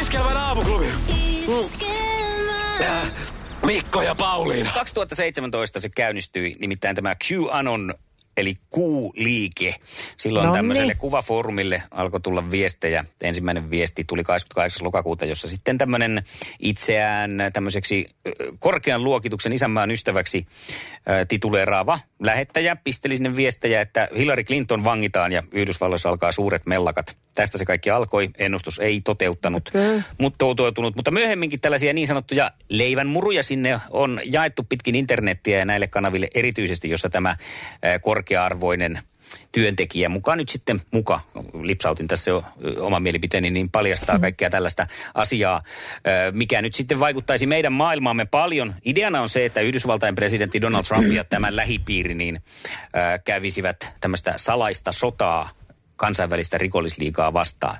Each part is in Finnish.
Iskelmän aamuklubi. Äh, Mikko ja Pauliina. 2017 se käynnistyi, nimittäin tämä QAnon eli Q-liike. Silloin Nonni. tämmöiselle kuvafoorumille alkoi tulla viestejä. Ensimmäinen viesti tuli 28. lokakuuta, jossa sitten tämmöinen itseään tämmöiseksi korkean luokituksen isänmaan ystäväksi tituleeraava lähettäjä pisteli sinne viestejä, että Hillary Clinton vangitaan ja Yhdysvalloissa alkaa suuret mellakat. Tästä se kaikki alkoi. Ennustus ei toteuttanut, Okei. mutta toteutunut. Mutta myöhemminkin tällaisia niin sanottuja leivänmuruja sinne on jaettu pitkin internettiä ja näille kanaville erityisesti, jossa tämä korkea-arvoinen työntekijä mukaan nyt sitten muka, lipsautin tässä jo ö, oman mielipiteeni, niin paljastaa kaikkea tällaista asiaa, mikä nyt sitten vaikuttaisi meidän maailmaamme paljon. Ideana on se, että Yhdysvaltain presidentti Donald Trump ja tämän lähipiiri niin kävisivät tämmöistä salaista sotaa kansainvälistä rikollisliigaa vastaan.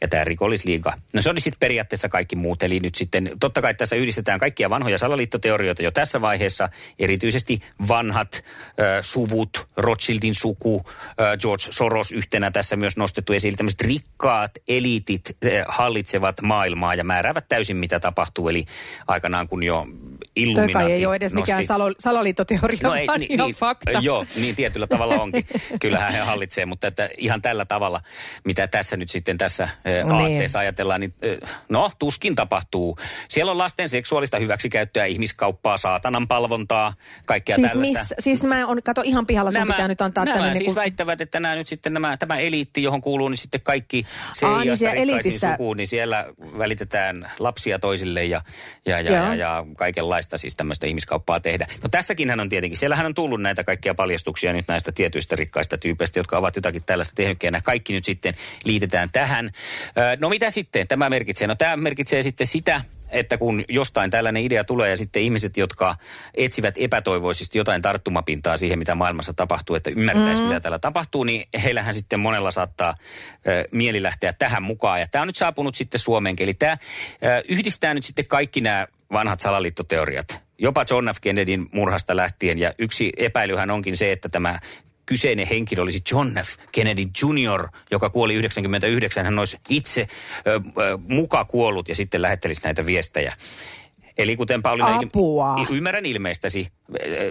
Ja tämä rikollisliiga, no se oli sitten periaatteessa kaikki muut. Eli nyt sitten, totta kai tässä yhdistetään kaikkia vanhoja salaliittoteorioita jo tässä vaiheessa. Erityisesti vanhat ö, suvut, Rothschildin suku, ö, George Soros yhtenä tässä myös nostettu esille. Tämmöiset rikkaat eliitit ö, hallitsevat maailmaa ja määräävät täysin mitä tapahtuu. Eli aikanaan kun jo Illuminati kai ei ole edes mikään nosti- salo, salaliittoteoria, No vaan ei, ihan niin, niin, fakta. Joo, niin tietyllä tavalla onkin. Kyllähän he hallitsee, mutta että ihan tällä tavalla, mitä tässä nyt sitten tässä Niin. aatteessa ajatellaan, niin no tuskin tapahtuu. Siellä on lasten seksuaalista hyväksikäyttöä, ihmiskauppaa, saatanan palvontaa, kaikkea Siis, tällaista. miss, siis mä on, kato ihan pihalla, sun pitää nyt antaa nämä siis väittävät, että nämä nyt sitten nämä, tämä eliitti, johon kuuluu niin sitten kaikki se Aa, niin niin siellä eliitissä- sukuun, niin siellä välitetään lapsia toisille ja, ja, ja, Joo. ja, ja kaikenlaista siis tämmöistä ihmiskauppaa tehdä. No tässäkin hän on tietenkin, siellähän on tullut näitä kaikkia paljastuksia nyt näistä tietyistä rikkaista tyypeistä, jotka ovat jotakin tällaista tehnyt, ja nämä kaikki nyt sitten liitetään tähän. No mitä sitten tämä merkitsee? No tämä merkitsee sitten sitä, että kun jostain tällainen idea tulee ja sitten ihmiset, jotka etsivät epätoivoisesti jotain tarttumapintaa siihen, mitä maailmassa tapahtuu, että ymmärtäisi, mm. mitä täällä tapahtuu, niin heillähän sitten monella saattaa ö, mieli lähteä tähän mukaan. Ja tämä on nyt saapunut sitten Suomeenkin. Eli tämä ö, yhdistää nyt sitten kaikki nämä vanhat salaliittoteoriat. Jopa John F. Kennedyn murhasta lähtien. Ja yksi epäilyhän onkin se, että tämä kyseinen henkilö olisi John F. Kennedy Jr., joka kuoli 99. Hän olisi itse ö, ö, muka kuollut ja sitten lähettelisi näitä viestejä. Eli kuten Pauliina... Apua. Ymmärrän ilmeistäsi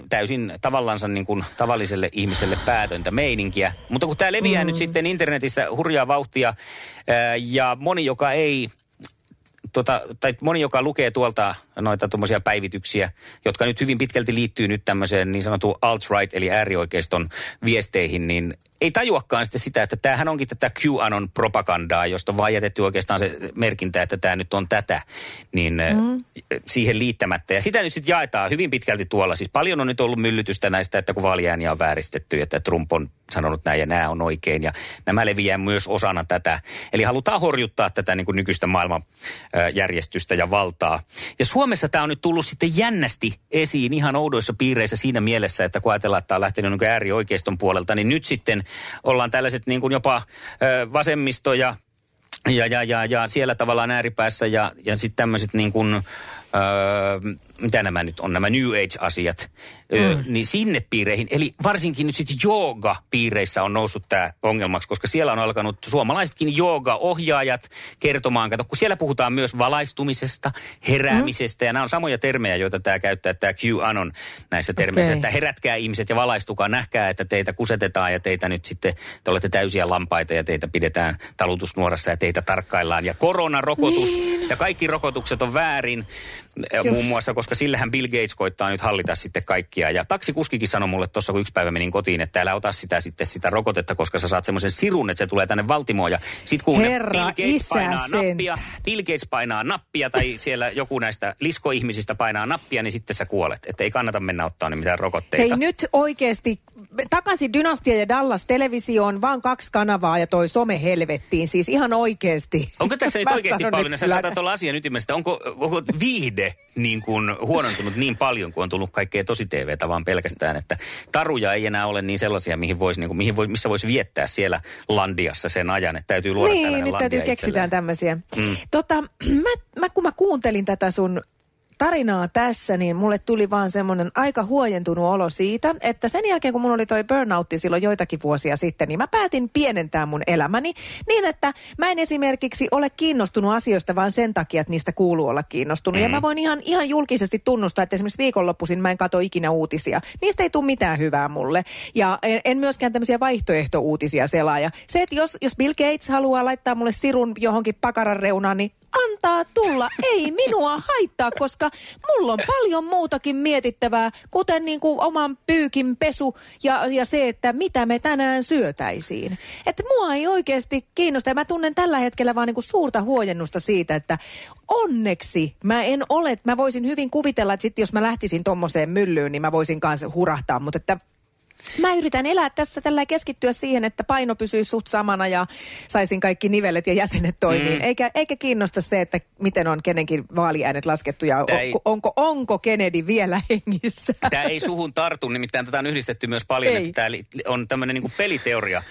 täysin tavallansa niin kuin tavalliselle ihmiselle päätöntä meininkiä. Mutta kun tämä leviää mm. nyt sitten internetissä hurjaa vauhtia ja moni, joka ei tota, tai moni, joka lukee tuolta noita tuommoisia päivityksiä, jotka nyt hyvin pitkälti liittyy nyt tämmöiseen niin sanotun alt-right, eli äärioikeiston viesteihin, niin ei tajuakaan sitten sitä, että tämähän onkin tätä QAnon propagandaa, josta on vaan jätetty oikeastaan se merkintä, että tämä nyt on tätä, niin mm. siihen liittämättä. Ja sitä nyt sitten jaetaan hyvin pitkälti tuolla. Siis paljon on nyt ollut myllytystä näistä, että kun vaaliääniä on vääristetty, että Trump on sanonut näin ja nämä on oikein. Ja nämä leviää myös osana tätä. Eli halutaan horjuttaa tätä niin kuin nykyistä maailmanjärjestystä ja valtaa. Ja Suomessa tämä on nyt tullut sitten jännästi esiin ihan oudoissa piireissä siinä mielessä, että kun ajatellaan, että tämä on lähtenyt niin äärioikeiston puolelta, niin nyt sitten ollaan tällaiset niin kuin jopa ö, vasemmisto ja ja, ja, ja, siellä tavallaan ääripäässä ja, ja sitten tämmöiset niin kuin, mitä nämä nyt on, nämä New Age-asiat, öö, niin sinne piireihin, eli varsinkin nyt sitten jooga-piireissä on noussut tämä ongelmaksi, koska siellä on alkanut suomalaisetkin jooga-ohjaajat kertomaan, kato, kun siellä puhutaan myös valaistumisesta, heräämisestä, ja nämä on samoja termejä, joita tämä käyttää, tämä QAnon näissä termeissä, Okei. että herätkää ihmiset ja valaistukaa, nähkää, että teitä kusetetaan ja teitä nyt sitten, te olette täysiä lampaita ja teitä pidetään talutusnuorassa ja teitä tarkkaillaan. Ja koronarokotus niin. ja kaikki rokotukset on väärin. Just. Muun muassa, koska sillähän Bill Gates koittaa nyt hallita sitten kaikkia. Ja taksikuskikin sanoi mulle tuossa, kun yksi päivä menin kotiin, että älä ota sitä sitten sitä rokotetta, koska sä saat semmoisen sirun, että se tulee tänne Valtimoon. Ja sit kun Herra, Bill Gates isä painaa sen. nappia, Bill Gates painaa nappia tai siellä joku näistä liskoihmisistä painaa nappia, niin sitten sä kuolet. Että ei kannata mennä ottaa niin mitään rokotteita. Hei nyt oikeasti, takaisin Dynastia ja Dallas televisioon, vaan kaksi kanavaa ja toi some helvettiin. Siis ihan oikeasti. Onko tässä nyt oikeasti, Pauliina, nyt sä saatat olla asian ytimestä, onko, onko viihde niin kuin huonontunut niin paljon, kun on tullut kaikkea tosi TVtä vaan pelkästään, että taruja ei enää ole niin sellaisia, mihin voisi, niin kuin, mihin voi, missä voisi viettää siellä Landiassa sen ajan, että täytyy luoda Niin, nyt täytyy keksitään tämmöisiä. Mm. Tota, mä, mä, kun mä kuuntelin tätä sun tarinaa tässä, niin mulle tuli vaan semmoinen aika huojentunut olo siitä, että sen jälkeen kun mulla oli toi burnoutti silloin joitakin vuosia sitten, niin mä päätin pienentää mun elämäni niin, että mä en esimerkiksi ole kiinnostunut asioista vaan sen takia, että niistä kuuluu olla kiinnostunut. Mm. Ja mä voin ihan, ihan julkisesti tunnustaa, että esimerkiksi viikonloppuisin mä en katso ikinä uutisia. Niistä ei tule mitään hyvää mulle. Ja en, en myöskään tämmöisiä vaihtoehto-uutisia selaa. Ja se, että jos, jos Bill Gates haluaa laittaa mulle sirun johonkin pakaran reunaan, niin antaa tulla. Ei minua haittaa, koska mulla on paljon muutakin mietittävää, kuten niin kuin oman pyykin pesu ja, ja se, että mitä me tänään syötäisiin. Että mua ei oikeasti kiinnosta ja mä tunnen tällä hetkellä vaan niin kuin suurta huojennusta siitä, että onneksi mä en ole, mä voisin hyvin kuvitella, että sitten jos mä lähtisin tommoseen myllyyn, niin mä voisin kanssa hurahtaa, mutta että Mä yritän elää tässä tällä keskittyä siihen, että paino pysyy suht samana ja saisin kaikki nivelet ja jäsenet toimiin. Mm. Eikä, eikä kiinnosta se, että miten on kenenkin vaaliäänet laskettu ja Tää ei- onko, onko, Kennedy vielä hengissä. Tämä ei suhun tartu, nimittäin tätä on yhdistetty myös paljon, Ei. että tämä on tämmöinen niin peliteoria,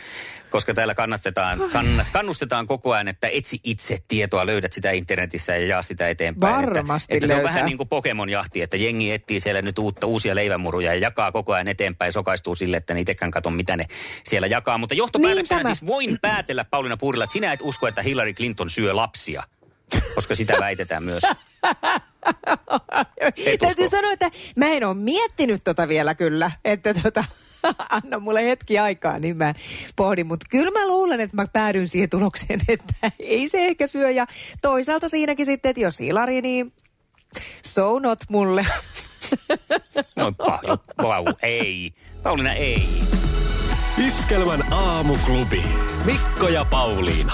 koska täällä kannastetaan, kannat, kannustetaan koko ajan, että etsi itse tietoa, löydät sitä internetissä ja jaa sitä eteenpäin. Varmasti että, että se on vähän niin kuin Pokemon-jahti, että jengi etsii siellä nyt uutta, uusia leivämuruja ja jakaa koko ajan eteenpäin, sokaistuu sille, että itsekään katso, mitä ne siellä jakaa. Mutta johtopäätöksenä Niin siis voin päätellä, Pauliina Puurila, että sinä et usko, että Hillary Clinton syö lapsia, koska sitä väitetään myös. Täytyy sanoa, että mä en ole miettinyt tota vielä kyllä, että tota, anna mulle hetki aikaa, niin mä pohdin. Mutta kyllä mä luulen, että mä päädyn siihen tulokseen, että ei se ehkä syö. Ja toisaalta siinäkin sitten, että jos Hilari, niin so not mulle. No, pa- vau, ei. Pauliina, ei. Iskelmän aamuklubi. Mikko ja Pauliina.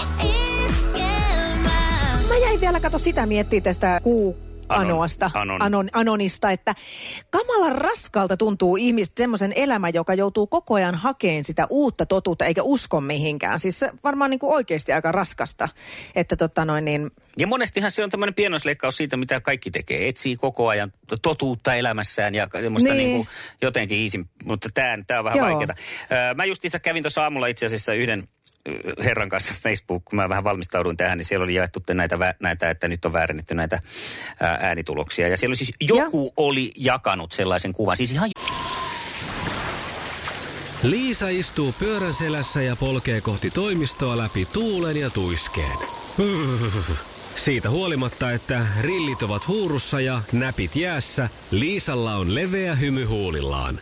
Mä jäin vielä kato sitä miettiä tästä kuu Anoasta, Anon. Anon, Anonista, että kamalan raskalta tuntuu ihmistä semmoisen elämä, joka joutuu koko ajan hakeen sitä uutta totuutta, eikä usko mihinkään. Siis se varmaan niin kuin oikeasti aika raskasta, että tota noin niin, Ja monestihan se on tämmöinen pienoisleikkaus siitä, mitä kaikki tekee. Etsii koko ajan totuutta elämässään ja semmoista Niin. niin. Kuin jotenkin iisin, mutta tämä on vähän vaikeaa. Mä justiinsa kävin tuossa aamulla itse asiassa yhden herran kanssa Facebook, kun mä vähän valmistauduin tähän, niin siellä oli jaettu näitä, näitä että nyt on väärennetty näitä ää, äänituloksia. Ja siellä oli siis joku oli jakanut sellaisen kuvan, siis ihan Liisa istuu pyörän selässä ja polkee kohti toimistoa läpi tuulen ja tuiskeen. Siitä huolimatta, että rillit ovat huurussa ja näpit jäässä, Liisalla on leveä hymy huulillaan.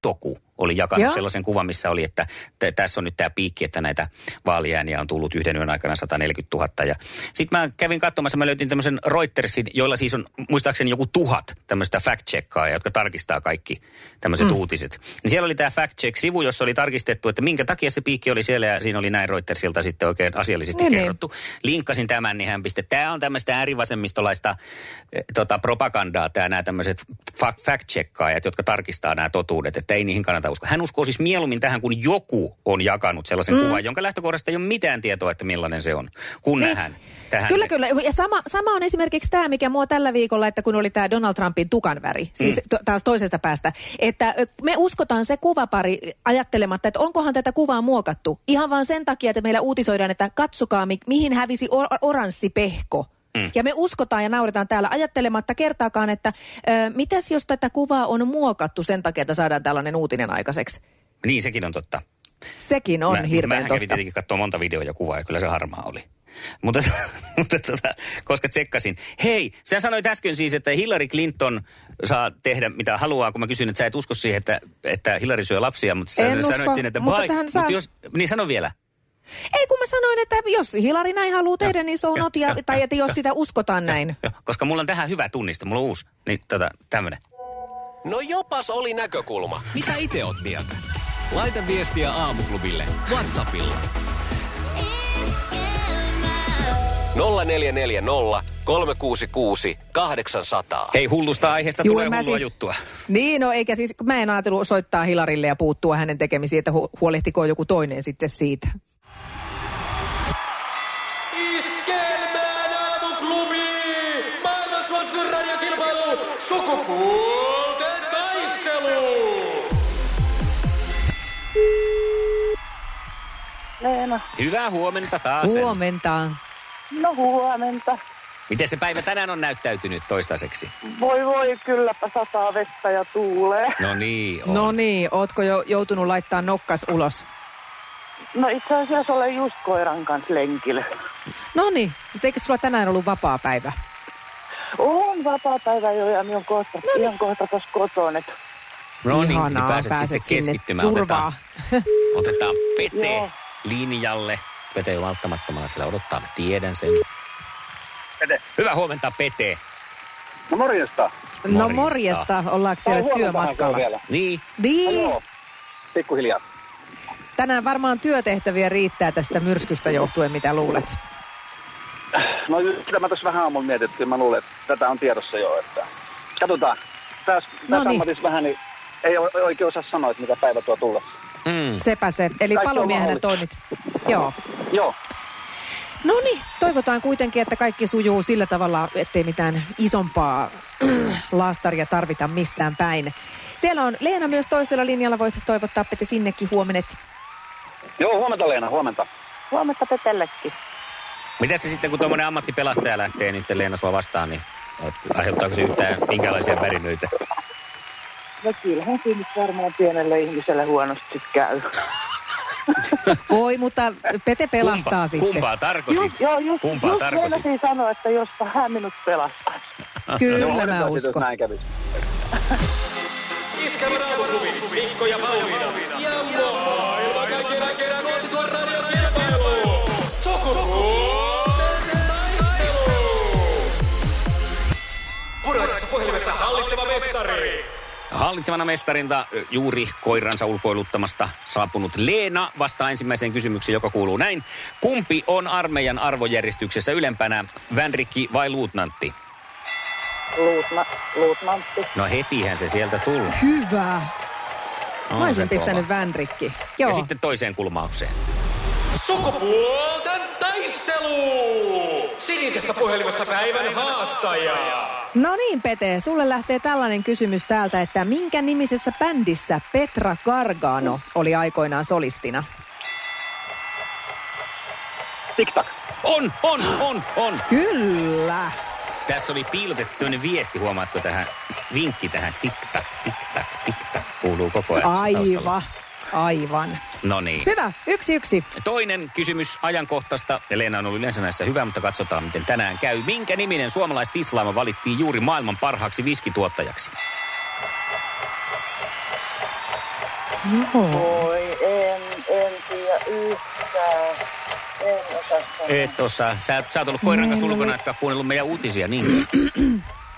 Toku oli jakanut Joo. sellaisen kuvan, missä oli, että t- tässä on nyt tämä piikki, että näitä vaaliääniä on tullut yhden yön aikana 140 000. Ja sitten mä kävin katsomassa, mä löytin tämmöisen Reutersin, joilla siis on muistaakseni joku tuhat tämmöistä fact-checkaa, jotka tarkistaa kaikki tämmöiset mm. uutiset. Niin siellä oli tämä fact-check-sivu, jossa oli tarkistettu, että minkä takia se piikki oli siellä ja siinä oli näin Reutersilta sitten oikein asiallisesti Niin, niin. kerrottu. Linkkasin tämän, niin hän pisti, tämä on tämmöistä äärivasemmistolaista eh, tota, propagandaa, tämä nämä tämmöiset fa- fact-checkaajat, jotka tarkistaa nämä totuudet, että ei niihin kannata uskoa. Hän uskoo siis mieluummin tähän, kun joku on jakanut sellaisen mm. kuvan, jonka lähtökohdasta ei ole mitään tietoa, että millainen se on, kun Niin. nähdään tähän. Kyllä, kyllä. Ja sama, sama on esimerkiksi tämä, mikä mua tällä viikolla, että kun oli tämä Donald Trumpin tukan väri, siis Mm. to, taas toisesta päästä, että me uskotaan se kuvapari ajattelematta, että onkohan tätä kuvaa muokattu. Ihan vaan sen takia, että meillä uutisoidaan, että katsokaa mi, mihin hävisi or, oranssi pehko. Mm. Ja me uskotaan ja nauretaan täällä ajattelematta kertaakaan, että ö, mitäs jos tätä kuvaa on muokattu sen takia, että saadaan tällainen uutinen aikaiseksi. Niin, sekin on totta. Sekin on mä, hirveän mä kävin totta. tietenkin katsoa monta videoa ja kuvaa ja kyllä se harmaa oli. Mutta, mutta tota, koska tsekkasin. Hei, sä sanoit äsken siis, että Hillary Clinton saa tehdä mitä haluaa, kun mä kysyin, että sä et usko siihen, että, että Hillary syö lapsia, mutta sä En sanoit usko, siinä, että mutta vai, tähän saa- mutta jos, niin sano vielä. Ei kun mä sanoin, että jos Hilari näin haluaa tehdä, niin se on not, ja, tai että jos sitä uskotaan näin. Joo, koska mulla on tähän hyvä tunniste, mulla on uusi. Niin tota, tämmönen. No jopas oli näkökulma. Mitä itse oot mieltä? Laita viestiä aamuklubille WhatsAppilla. 0440 366 800. Hei, hullusta aiheesta Juu, tulee hullua siis- juttua. Niin, no eikä siis, mä en ajatellut soittaa Hilarille ja puuttua hänen tekemisiin, että hu- huolehtiko joku toinen sitten siitä. Leena. Hyvää huomenta taas. Huomenta. No huomenta. Miten se päivä tänään on näyttäytynyt toistaiseksi? Voi voi, kylläpä sataa vettä ja tuulee. No niin, on. No niin, ootko jo joutunut laittaa nokkas ulos? No itse asiassa olen just koiran kanssa lenkillä. No niin, mutta eikö sulla tänään ollut vapaa päivä? On vapaa-päivä jo ja minä on kohta, niin. ihan kohta tuossa kotona. että No niin, Ihanaa, niin pääset, pääset sitten keskittymään. turvaa. Otetaan, otetaan Pete Joo. Linjalle. Pete on välttämättömällä siellä odottaa, mä tiedän sen. Pete. Hyvää huomenta, Pete. No morjesta. No Morjesta. morjesta, ollaanko siellä on työmatkalla? vielä. Niin, Niin, Joo, pikkuhiljaa. tänään varmaan työtehtäviä riittää tästä myrskystä johtuen, mitä luulet? No sitä mä tässä vähän aamulla mietittiin. Mä luulen, että tätä on tiedossa jo. Että... Katsotaan. Tässä, No tässä niin. ammatissa vähän niin ei oikein osaa sanoa, että mitä päivä tuo tulla. Mm. Sepä se. Eli Kaikki palomiehenä toimit. Joo. Joo. No niin, toivotaan kuitenkin, että kaikki sujuu sillä tavalla, ettei mitään isompaa laastaria tarvita missään päin. Siellä on Leena myös toisella linjalla, voit toivottaa Pete sinnekin huomenet. Joo, huomenta Leena, huomenta. Huomenta Petellekin. Mitä se sitten, kun tuommoinen ammattipelastaja lähtee nyt Leena sua vastaan, niin aiheuttaako se yhtään minkälaisia värinöitä? No kyllähän siinä varmaan pienelle ihmiselle huonosti käy. Oi, mutta Pete pelastaa Kumpa, sitten. Kumpaa tarkoitit? Just, joo, just, Kumpaa just tarkoitit? sanoa, että jospa hän minut pelastaisi. Kyllä Joo, mä uskon. Näin. Iskelmän aamuklubi, Mikko ja Pauliina. Ja maailman kaikkien aikeen suosituen radiokilpailu! Sukupuolten taistelu! Puraisessa puhelimessa hallitseva mestari. Hallitsevana mestarinta juuri koiransa ulkoiluttamasta saapunut Leena vastaa ensimmäiseen kysymykseen, joka kuuluu näin. Kumpi on armeijan arvojärjestyksessä ylempänä, vänrikki vai luutnantti? Luutma, luutmantti. No hetihän se sieltä tuli. Hyvä. On Mä olisin kova. pistänyt vänrikki. Joo. Ja sitten toiseen kulmaukseen. Sukupuolten taistelu! Sinisessä puhelimessa päivän haastaja. No niin, Pete, sulle lähtee tällainen kysymys täältä, että minkä nimisessä bändissä Petra Gargano oli aikoinaan solistina? Tiktak. On, on, on, on. Kyllä. Tässä oli piilotettu viesti, huomaatko tähän, vinkki tähän tik-tak, tik-tak, tik-tak, kuuluu koko ajan. Aivan. Aivan. No niin. Hyvä, yksi yksi. Toinen kysymys ajankohtaista. Ja Leena on ollut yleensä näissä hyvä, mutta katsotaan miten tänään käy. Minkä niminen suomalaistislaama valittiin juuri maailman parhaaksi viskituottajaksi? Joo. Voi, en, en tiedä yhtään. En osaa sanoa. Et osaa. Sä, sä oot ollut koiran kanssa ulkona, etkä kuunnellut meidän uutisia, niin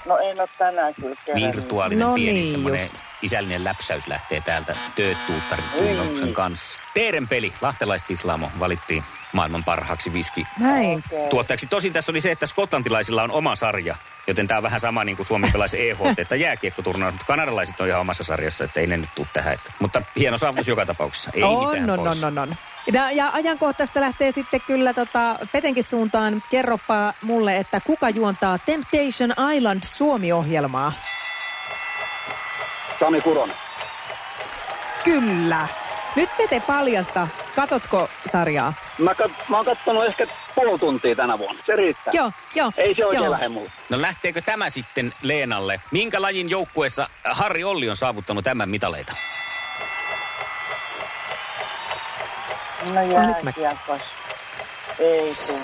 No en ole tänään kyllä virtuaalinen No pieni niin, semmoinen. Isällinen läpsäys lähtee täältä töötuuttarin kanssa. Teeren peli, lahtelaistislamo, valittiin maailman parhaaksi viski Näin. tuottajaksi. Tosin tässä oli se, että skotlantilaisilla on oma sarja, joten tämä on vähän sama niin kuin Suomi EHT, että jääkiekkoturnaus, mutta kanadalaiset on ihan omassa sarjassa, että ei ne nyt tule tähän. Että, mutta hieno saavutus joka tapauksessa, ei on, mitään on, pois. on, on, on. Ja, ja ajankohtaista lähtee sitten kyllä tota, Petenkin suuntaan. Kerropa mulle, että kuka juontaa Temptation Island Suomi-ohjelmaa? Sami Kuronen. Kyllä. Nyt Pete paljasta Katotko sarjaa? Mä, kat, mä oon kattonut ehkä puoli tuntia tänä vuonna. Se riittää. Joo, joo. Ei se oikein joo. lähde mulle. No lähteekö tämä sitten Leenalle? Minkä lajin joukkueessa Harri Olli on saavuttanut tämän mitaleita? No nyt mä- jääkiekos. Ei tuu.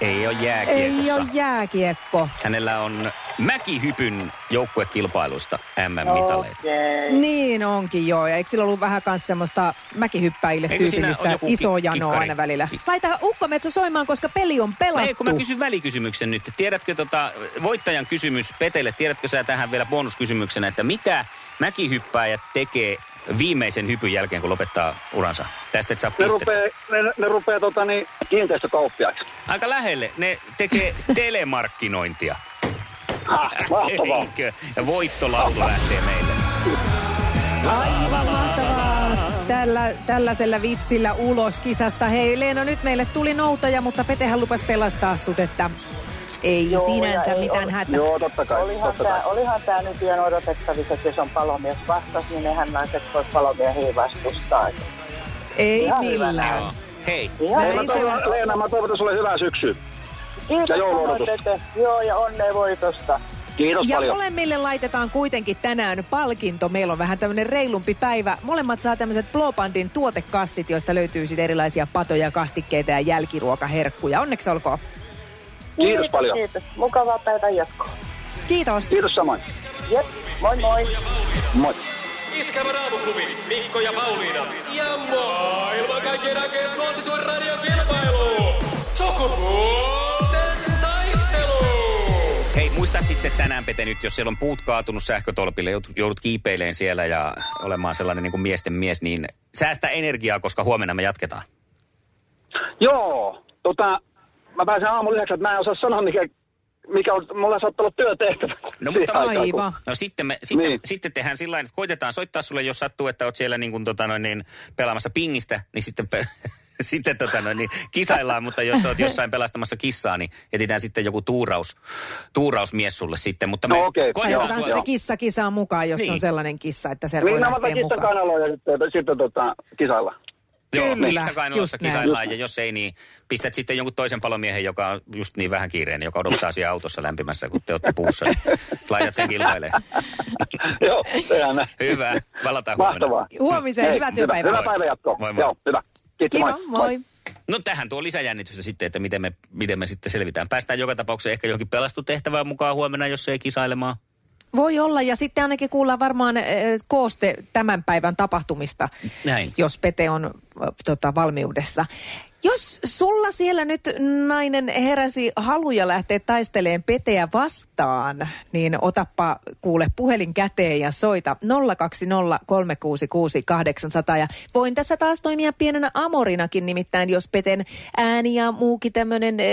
Ei ole Ei jääkiekossa. ole jääkiekko. Hänellä on mäkihypyn joukkuekilpailusta MM-mitaleita. Okei. Niin onkin joo. Ja eikö sillä ollut vähän kans semmoista mäkihyppäjille Eikö tyypillistä iso ki- janoa aina välillä? Ki- Laita ukkometso soimaan, koska peli on pelattu. Ei, kun mä kysyn välikysymyksen nyt. Tiedätkö tota, voittajan kysymys Petelle, tiedätkö sä tähän vielä bonuskysymyksenä, että mitä mäkihyppääjä tekee viimeisen hypyn jälkeen, kun lopettaa uransa? Tästä et saa Ne pistettä. rupee, ne, ne rupee tota, niin, kiinteistökauppiaiksi. Aika lähelle. Ne tekee telemarkkinointia. Ha, mahtavaa. Eikö? Ja voittolaulu lähtee meille. Aivan mahtavaa. Tällä, tällaisella vitsillä ulos kisasta. Hei Leena, nyt meille tuli noutaja, mutta Petehän lupas pelastaa sut, että ei Joo, sinänsä ei mitään ole- hätää. Joo, totta kai. Olihan totta tämä, kai. olihan tämä nyt ihan odotettavissa, että jos on palomies vastas, niin nehän naiset voi palomiehiä vastustaa. Ei Ihan hyvä millään. näin. Hei, Ihan Leena, mä toivotan sulle hyvää syksyä. Kiitos Ja jouluodotus. samoin, Tete. Joo, ja onnea voitosta. Kiitos Ja paljon. molemmille laitetaan kuitenkin tänään palkinto. Meillä on vähän tämmöinen reilumpi päivä. Molemmat saa tämmöiset Blowbandin tuotekassit, joista löytyy sitten erilaisia patoja, kastikkeita ja jälkiruokaherkkuja. Onneksi olkoon. Kiitos paljon. Kiitos. Mukavaa päivän jatkoa. Kiitos. Kiitos samoin. Jep, moi moi. Moi. Iskävä raamuklubi, Mikko ja Pauliina. Ja maailman kaikkien aikeen suosituen radiokilpailu. Sukupuolten muista sitten tänään, Pete, nyt, jos siellä on puut kaatunut sähkötolpille, joudut, joudut kiipeileen siellä ja olemaan sellainen niin kuin miesten mies, niin säästä energiaa, koska huomenna me jatketaan. Joo, tota, mä pääsen aamulla yhdeksältä, mä en osaa sanoa, mikä, mikä on, mulla saattaa olla työtehtävä. No, mutta aikaan, kun- Aivan. No sitten, me, sitten, Niin. sitten tehdään sillä että koitetaan soittaa sulle, jos sattuu, että oot siellä niin kuin, tota, noin, niin, pelaamassa pingistä, niin sitten, pe- sitten tota, noin, niin, kisaillaan, mutta jos oot jossain pelastamassa kissaa, niin etsitään sitten joku tuuraus, tuurausmies sulle sitten. Mutta me No okei, koitetaan joo, sulle- se kissa kisaan mukaan, jos Niin. on sellainen kissa, että se voi Niin, mä lähteä mukaan. kanaloja ja sitten, sitten tota, kisailla. Joo, Kyllä, missä kainalossa just näin. kisaillaan ja jos ei, niin pistät sitten jonkun toisen palomiehen, joka on just niin vähän kiireinen, joka odottaa siellä autossa lämpimässä, kun te olette puussa. niin Laitat sen kilpailemaan. Joo, tehdään näin. Hyvä, valataan huomenna. Mahtavaa. Huomiseen, hyvää työpäivää. Hyvä, hyvä päivä jatkoa. Moi, moi. Joo, hyvä. Kiitos, Kiva, moi. moi. No tähän tuo lisäjännitystä sitten, että miten me, miten me sitten selvitään. Päästään joka tapauksessa ehkä johonkin pelastutehtävään mukaan huomenna, jos ei kisailemaan. Voi olla, ja sitten ainakin kuullaan varmaan äh, kooste tämän päivän tapahtumista, Näin. jos Pete on äh, tota, valmiudessa. Jos sulla siellä nyt nainen heräsi haluja lähteä taisteleen Peteä vastaan, niin otappa kuule puhelin käteen ja soita 020366800. Ja voin tässä taas toimia pienenä amorinakin, nimittäin jos Peten ääni ja muukin tämmöinen äh,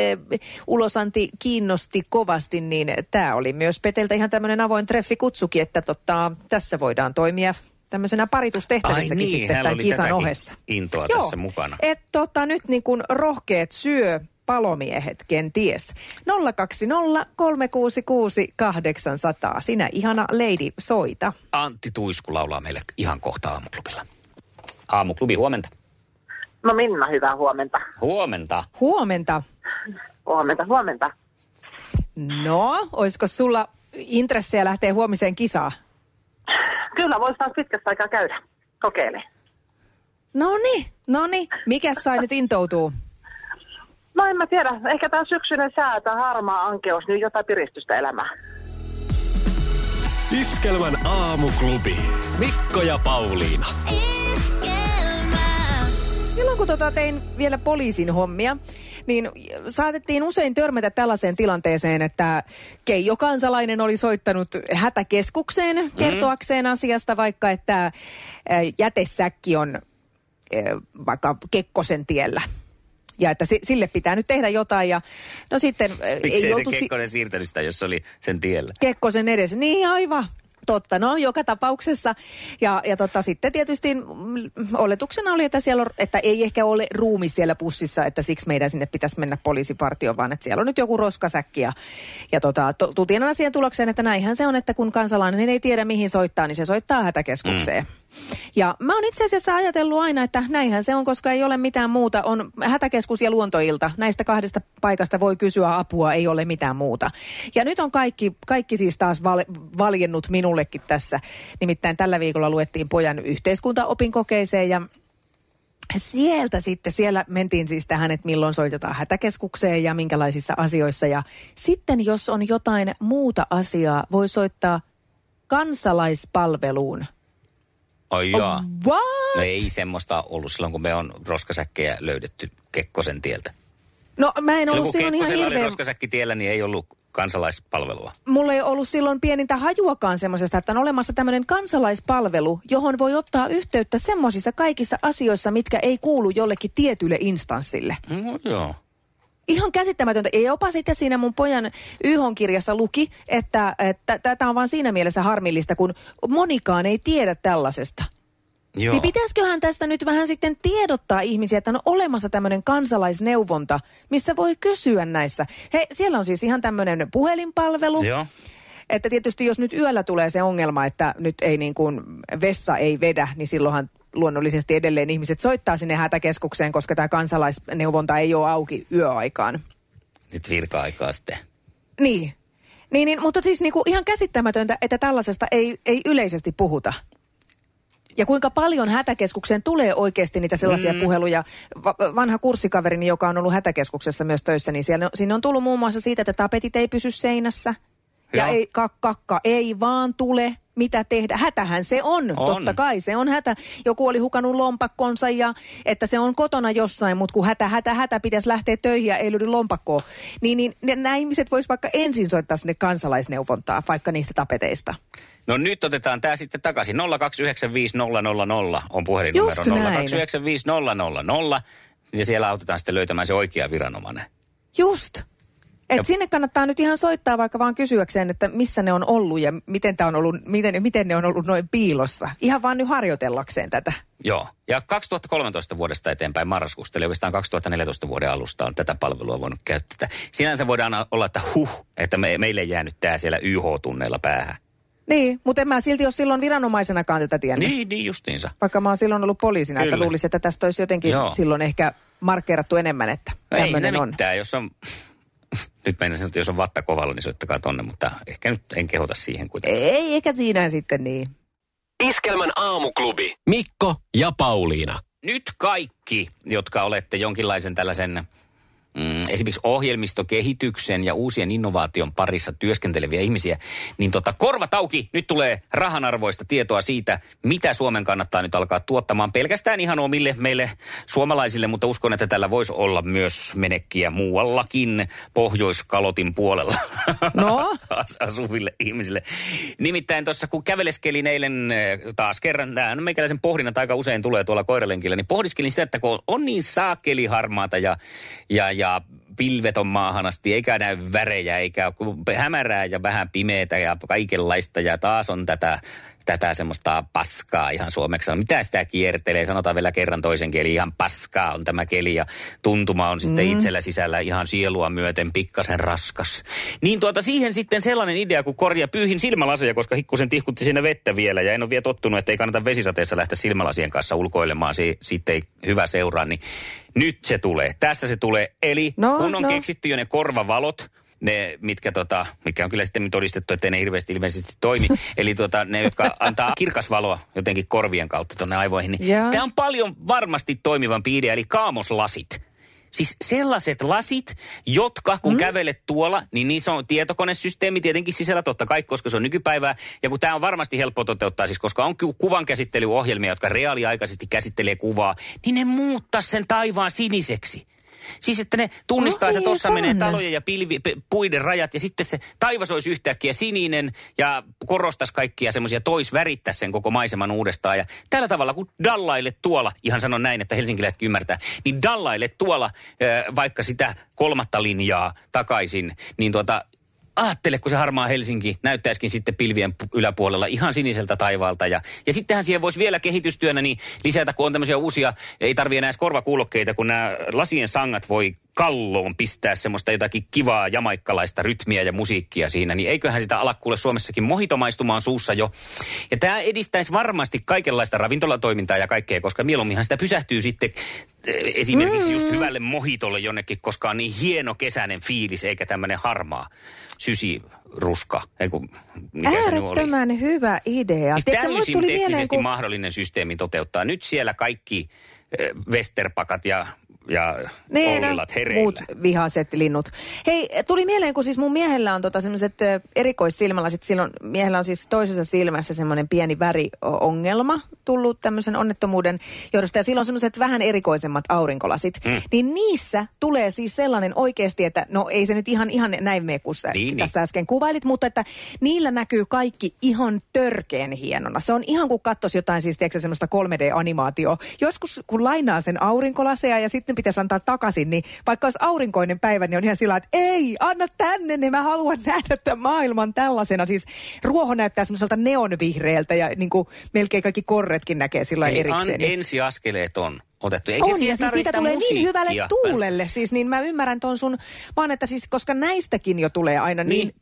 ulosanti kiinnosti kovasti, niin tämä oli myös Peteltä ihan tämmöinen avoin treffikutsukin, että tota, tässä voidaan toimia tämmöisenä paritustehtävissäkin Ai niin, sitten tämän oli kisan ohessa. intoa Joo, tässä mukana. Et tota nyt niin kuin rohkeet syö palomiehet, kenties. 020 366 800. Sinä ihana lady, soita. Antti Tuisku laulaa meille ihan kohta aamuklubilla. Aamuklubi, huomenta. No Minna, hyvää huomenta. Huomenta. Huomenta. Huomenta, huomenta. No, olisiko sulla intressejä lähteä huomiseen kisaan? Kyllä, voisi taas pitkästä aikaa käydä. Kokeile. No niin, no niin. Mikä sai nyt intoutuu? No en mä tiedä, ehkä tämä syksyinen sää tai harmaa ankeus, niin jotain piristystä elämään. Iskelmän aamuklubi. Mikko ja Pauliina. Silloin kun tota tein vielä poliisin hommia, niin saatettiin usein törmätä tällaiseen tilanteeseen, että Keijo kansalainen oli soittanut hätäkeskukseen kertoakseen asiasta, vaikka että jätesäkki on vaikka Kekkosen tiellä. Ja että si- sille pitää nyt tehdä jotain. Ja no sitten Miksei se joutu si- Kekkonen siirtänyt sitä, jos se oli sen tiellä? Kekkosen edessä. Niin aivan. Totta, no joka tapauksessa. Ja, ja tota, sitten tietysti mm, oletuksena oli, että, siellä on, että ei ehkä ole ruumi siellä pussissa, että siksi meidän sinne pitäisi mennä poliisipartioon, vaan että siellä on nyt joku roskasäkki. Ja, ja tota, tultiin siihen tulokseen, että näinhän se on, että kun kansalainen ei tiedä mihin soittaa, niin se soittaa hätäkeskukseen. Mm. Ja mä oon itse asiassa ajatellut aina, että näinhän se on, koska ei ole mitään muuta. On hätäkeskus ja luontoilta. Näistä kahdesta paikasta voi kysyä apua, ei ole mitään muuta. Ja nyt on kaikki, kaikki siis taas val, valjennut minullekin tässä. Nimittäin tällä viikolla luettiin pojan yhteiskuntaopinkokeeseen ja sieltä sitten, siellä mentiin siis tähän, että milloin soitetaan hätäkeskukseen ja minkälaisissa asioissa. Ja sitten jos on jotain muuta asiaa, voi soittaa kansalaispalveluun. Ai jaa. What? No ei semmoista ollut silloin, kun me on roskasäkkejä löydetty Kekkosen tieltä. No mä en Silloin ollut kun silloin ihan Kekkosella oli hirveän... roskasäkki tiellä, niin ei ollut kansalaispalvelua. Mulla ei ollut silloin pienintä hajuakaan semmoisesta, että on olemassa tämmöinen kansalaispalvelu, johon voi ottaa yhteyttä semmoisissa kaikissa asioissa, mitkä ei kuulu jollekin tietylle instanssille. No, joo. Ihan käsittämätöntä. Ja jopa sitten siinä mun pojan YH-kirjassa luki, että että tätä on vaan siinä mielessä harmillista, kun monikaan ei tiedä tällaisesta. Joo. Niin pitäisiköhän tästä nyt vähän sitten tiedottaa ihmisiä, että on olemassa tämmöinen kansalaisneuvonta, missä voi kysyä näissä. He, siellä on siis ihan tämmöinen puhelinpalvelu. Joo. Että tietysti jos nyt yöllä tulee se ongelma, että nyt ei niin kuin vessa ei vedä, niin silloinhan luonnollisesti edelleen ihmiset soittaa sinne hätäkeskukseen, koska tämä kansalaisneuvonta ei ole auki yöaikaan. Nyt virka-aikaa sitten. Niin. Niin, niin mutta siis niinku ihan käsittämätöntä, että tällaisesta ei, ei yleisesti puhuta. Ja kuinka paljon hätäkeskukseen tulee oikeasti niitä sellaisia mm. puheluja. Va- vanha kurssikaverini, joka on ollut hätäkeskuksessa myös töissä, niin siellä, sinne on tullut muun muassa siitä, että tapetit ei pysy seinässä. Ja Joo. ei, kak, kakka ei vaan tule, mitä tehdä. Hätähän se on, On. totta kai se on hätä. Joku oli hukannut lompakkonsa ja että se on kotona jossain, mutta kun hätä, hätä, hätä pitäisi lähteä töihin ja ei löydy lompakkoa. Niin, niin nämä ihmiset vois vaikka ensin soittaa sinne kansalaisneuvontaa, vaikka niistä tapeteista. No nyt otetaan tämä sitten takaisin. 0295000 on puhelinnumero. Just näin. 0295000. Ja siellä autetaan sitten löytämään se oikea viranomainen. Just. Et Ja- sinne kannattaa nyt ihan soittaa vaikka vaan kysyäkseen, että missä ne on ollut ja miten, tää on ollut, miten, miten ne on ollut noin piilossa. Ihan vaan nyt harjoitellakseen tätä. Joo. Ja 2013 vuodesta eteenpäin marraskuusta, eli oikeastaan 2014 vuoden alusta on tätä palvelua voinut käyttää. Sinänsä voidaan olla, että huh, että me, meille ei jäänyt tämä siellä YH-tunneilla päähän. Niin, mutta en mä silti ole silloin viranomaisenakaan tätä tiennyt. Niin, niin justiinsa. Vaikka mä oon silloin ollut poliisina, että Kyllä. luulisin, että tästä olisi jotenkin Joo. silloin ehkä markkeerattu enemmän, että No ei ne on. mitään, jos on... Nyt mennä sanoa, että jos on vatta kovalla, niin soittakaa tonne, mutta ehkä nyt en kehota siihen kuitenkaan. Ei, eikä siinä sitten niin. Iskelmän aamuklubi. Mikko ja Pauliina. nyt kaikki, jotka olette jonkinlaisen tällaisen mm, esimerkiksi ohjelmistokehityksen ja uusien innovaation parissa työskenteleviä ihmisiä, niin tota, korvat auki, nyt tulee rahanarvoista tietoa siitä, mitä Suomen kannattaa nyt alkaa tuottamaan pelkästään ihan omille meille suomalaisille, mutta uskon, että tällä voisi olla myös menekkiä muuallakin Pohjoiskalotin puolella No? as- asuville ihmisille. Nimittäin tuossa kun käveleskelin eilen eh, taas kerran, tämä on meikäläisen pohdinnat aika usein tulee tuolla koiralenkillä, niin pohdiskelin sitä, että kun on niin saakeli harmaata ja, ja, ja pilvet on maahan asti, eikä näy värejä, eikä hämärää ja vähän pimeätä ja kaikenlaista. Ja taas on tätä tätä semmoista paskaa ihan suomeksi. Mitä sitä kiertelee? Sanotaan vielä kerran toisen kieli. Ihan paskaa on tämä keli ja tuntuma on sitten mm. itsellä sisällä ihan sielua myöten pikkasen raskas. Niin tuota siihen sitten sellainen idea, kun korja pyyhin silmälaseja, koska hikkusen tihkutti siinä vettä vielä ja en ole vielä tottunut, että ei kannata vesisateessa lähteä silmälasien kanssa ulkoilemaan. Si- siitä ei hyvä seuraa, niin nyt se tulee. Tässä se tulee. Eli No, kun on no. keksitty jo ne korvavalot, ne, mitkä, tota, mitkä on kyllä sitten todistettu, että ne hirveästi ilmeisesti toimi. Eli tota, ne, jotka antaa kirkasvaloa jotenkin korvien kautta tuonne aivoihin. Niin Joo. tämä on paljon varmasti toimivampi idea, eli kaamoslasit. Siis sellaiset lasit, jotka kun mm. kävelet tuolla, niin niissä on tietokonesysteemi tietenkin sisällä totta kai, koska se on nykypäivää. Ja kun tämä on varmasti helppo toteuttaa, siis koska on ku- kuvankäsittelyohjelmia, jotka reaaliaikaisesti käsittelee kuvaa, niin ne muuttaa sen taivaan siniseksi. Siis että ne tunnistaa, No että tuossa menee talojen ja pilvi, p- puiden rajat ja sitten se taivas olisi yhtäkkiä sininen ja korostaisi kaikkia semmoisia tois värittäisi sen koko maiseman uudestaan. Ja tällä tavalla kun dallaille tuolla, ihan sanon näin, että helsinkiläisetkin ymmärtää, niin dallaille tuolla vaikka sitä kolmatta linjaa takaisin, niin tuota, Aattele, kun se harmaa Helsinki näyttäisikin sitten pilvien pu- yläpuolella ihan siniseltä taivaalta. Ja, ja sittenhän siihen voisi vielä kehitystyönä niin lisätä, kun on tämmöisiä uusia, ei tarvitse enää edes korvakuulokkeita, kun nämä lasien sangat voi kalloon pistää semmoista jotakin kivaa jamaikkalaista rytmiä ja musiikkia siinä, niin eiköhän sitä ala kuule Suomessakin mohitomaistumaan suussa jo. Ja tämä edistäisi varmasti kaikenlaista ravintolatoimintaa ja kaikkea, koska mieluumminhan sitä pysähtyy sitten eh, esimerkiksi just hyvälle mohitolle jonnekin, koska on niin hieno kesäinen fiilis, eikä tämmöinen harmaa sysiruska. Ei kun, mikä se nyt oli? Äärettömän hyvä idea. Siis Tiedätkö, täysin tuli teknisesti mieleen, kun... mahdollinen systeemi toteuttaa. Nyt siellä kaikki eh, Westerpakat ja, ja Niin, Ollilat hereillä. muut vihaset linnut. Hei, tuli mieleen, kun siis mun miehellä on tota semmoiset erikoissilmälasit. Silloin miehellä on siis toisessa silmässä semmoinen pieni väriongelma tullut tämmöisen onnettomuuden johdosta. Ja silloin semmoiset vähän erikoisemmat aurinkolasit. Mm. Niin niissä tulee siis sellainen oikeasti, että no ei se nyt ihan, ihan näin mene kuin sä Niin, tässä äsken kuvailit, mutta että niillä näkyy kaikki ihan törkeen hienona. Se on ihan kuin katsoisi jotain siis, tiedätkö, semmoista 3D-animaatioa. Joskus kun lainaa sen aurinkolaseja ja sitten pitäisi antaa takaisin, niin vaikka olisi aurinkoinen päivä, niin on ihan sillä että ei, anna tänne, niin mä haluan nähdä tämän maailman tällaisena. Siis ruoho näyttää semmoiselta neonvihreältä ja niin kuin melkein kaikki korretkin näkee sillä Eli an, erikseen. niin- ensiaskeleet on otettu. Eikä on, siihen ja siis siitä tulee niin musiikkia. hyvälle tuulelle. Siis niin mä ymmärrän ton sun, vaan että siis koska näistäkin jo tulee aina niin, niin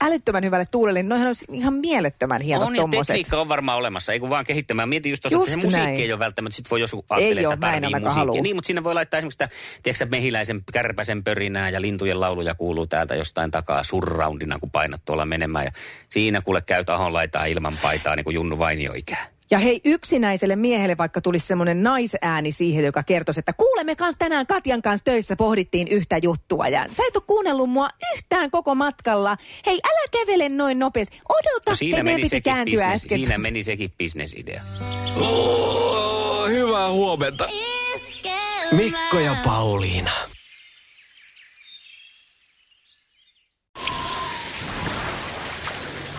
älyttömän hyvälle tuulelle, niin noihän olisi ihan mielettömän hienot On ja tommoset. tekniikka on varmaan olemassa, ei kun vaan kehittämään. Mietin just tuossa, että se musiikki näin. ei ole välttämättä, sit voi joskus ajattelee, että tarvii musiikkia. Niin, mutta sinne voi laittaa esimerkiksi sitä, tiedätkö, mehiläisen kärpäsen pörinää ja lintujen lauluja kuuluu täältä jostain takaa surroundina, kun painat tuolla menemään. Ja siinä kuule käy tahon laitaa ilman paitaa, niin kuin Junnu Vainio ikää. Ja hei, yksinäiselle miehelle vaikka tulisi semmoinen naisääni siihen, joka kertoisi, että kuulemme kanssa tänään Katjan kanssa töissä pohdittiin yhtä juttua. Ja sä et ole kuunnellut mua yhtään koko matkalla. Hei, älä kävele noin nopeasti. Odota, No siinä, meni piti sekin kääntyä business, äsken. siinä meni sekin bisnesidea. Oh, hyvää huomenta. Mikko ja Pauliina.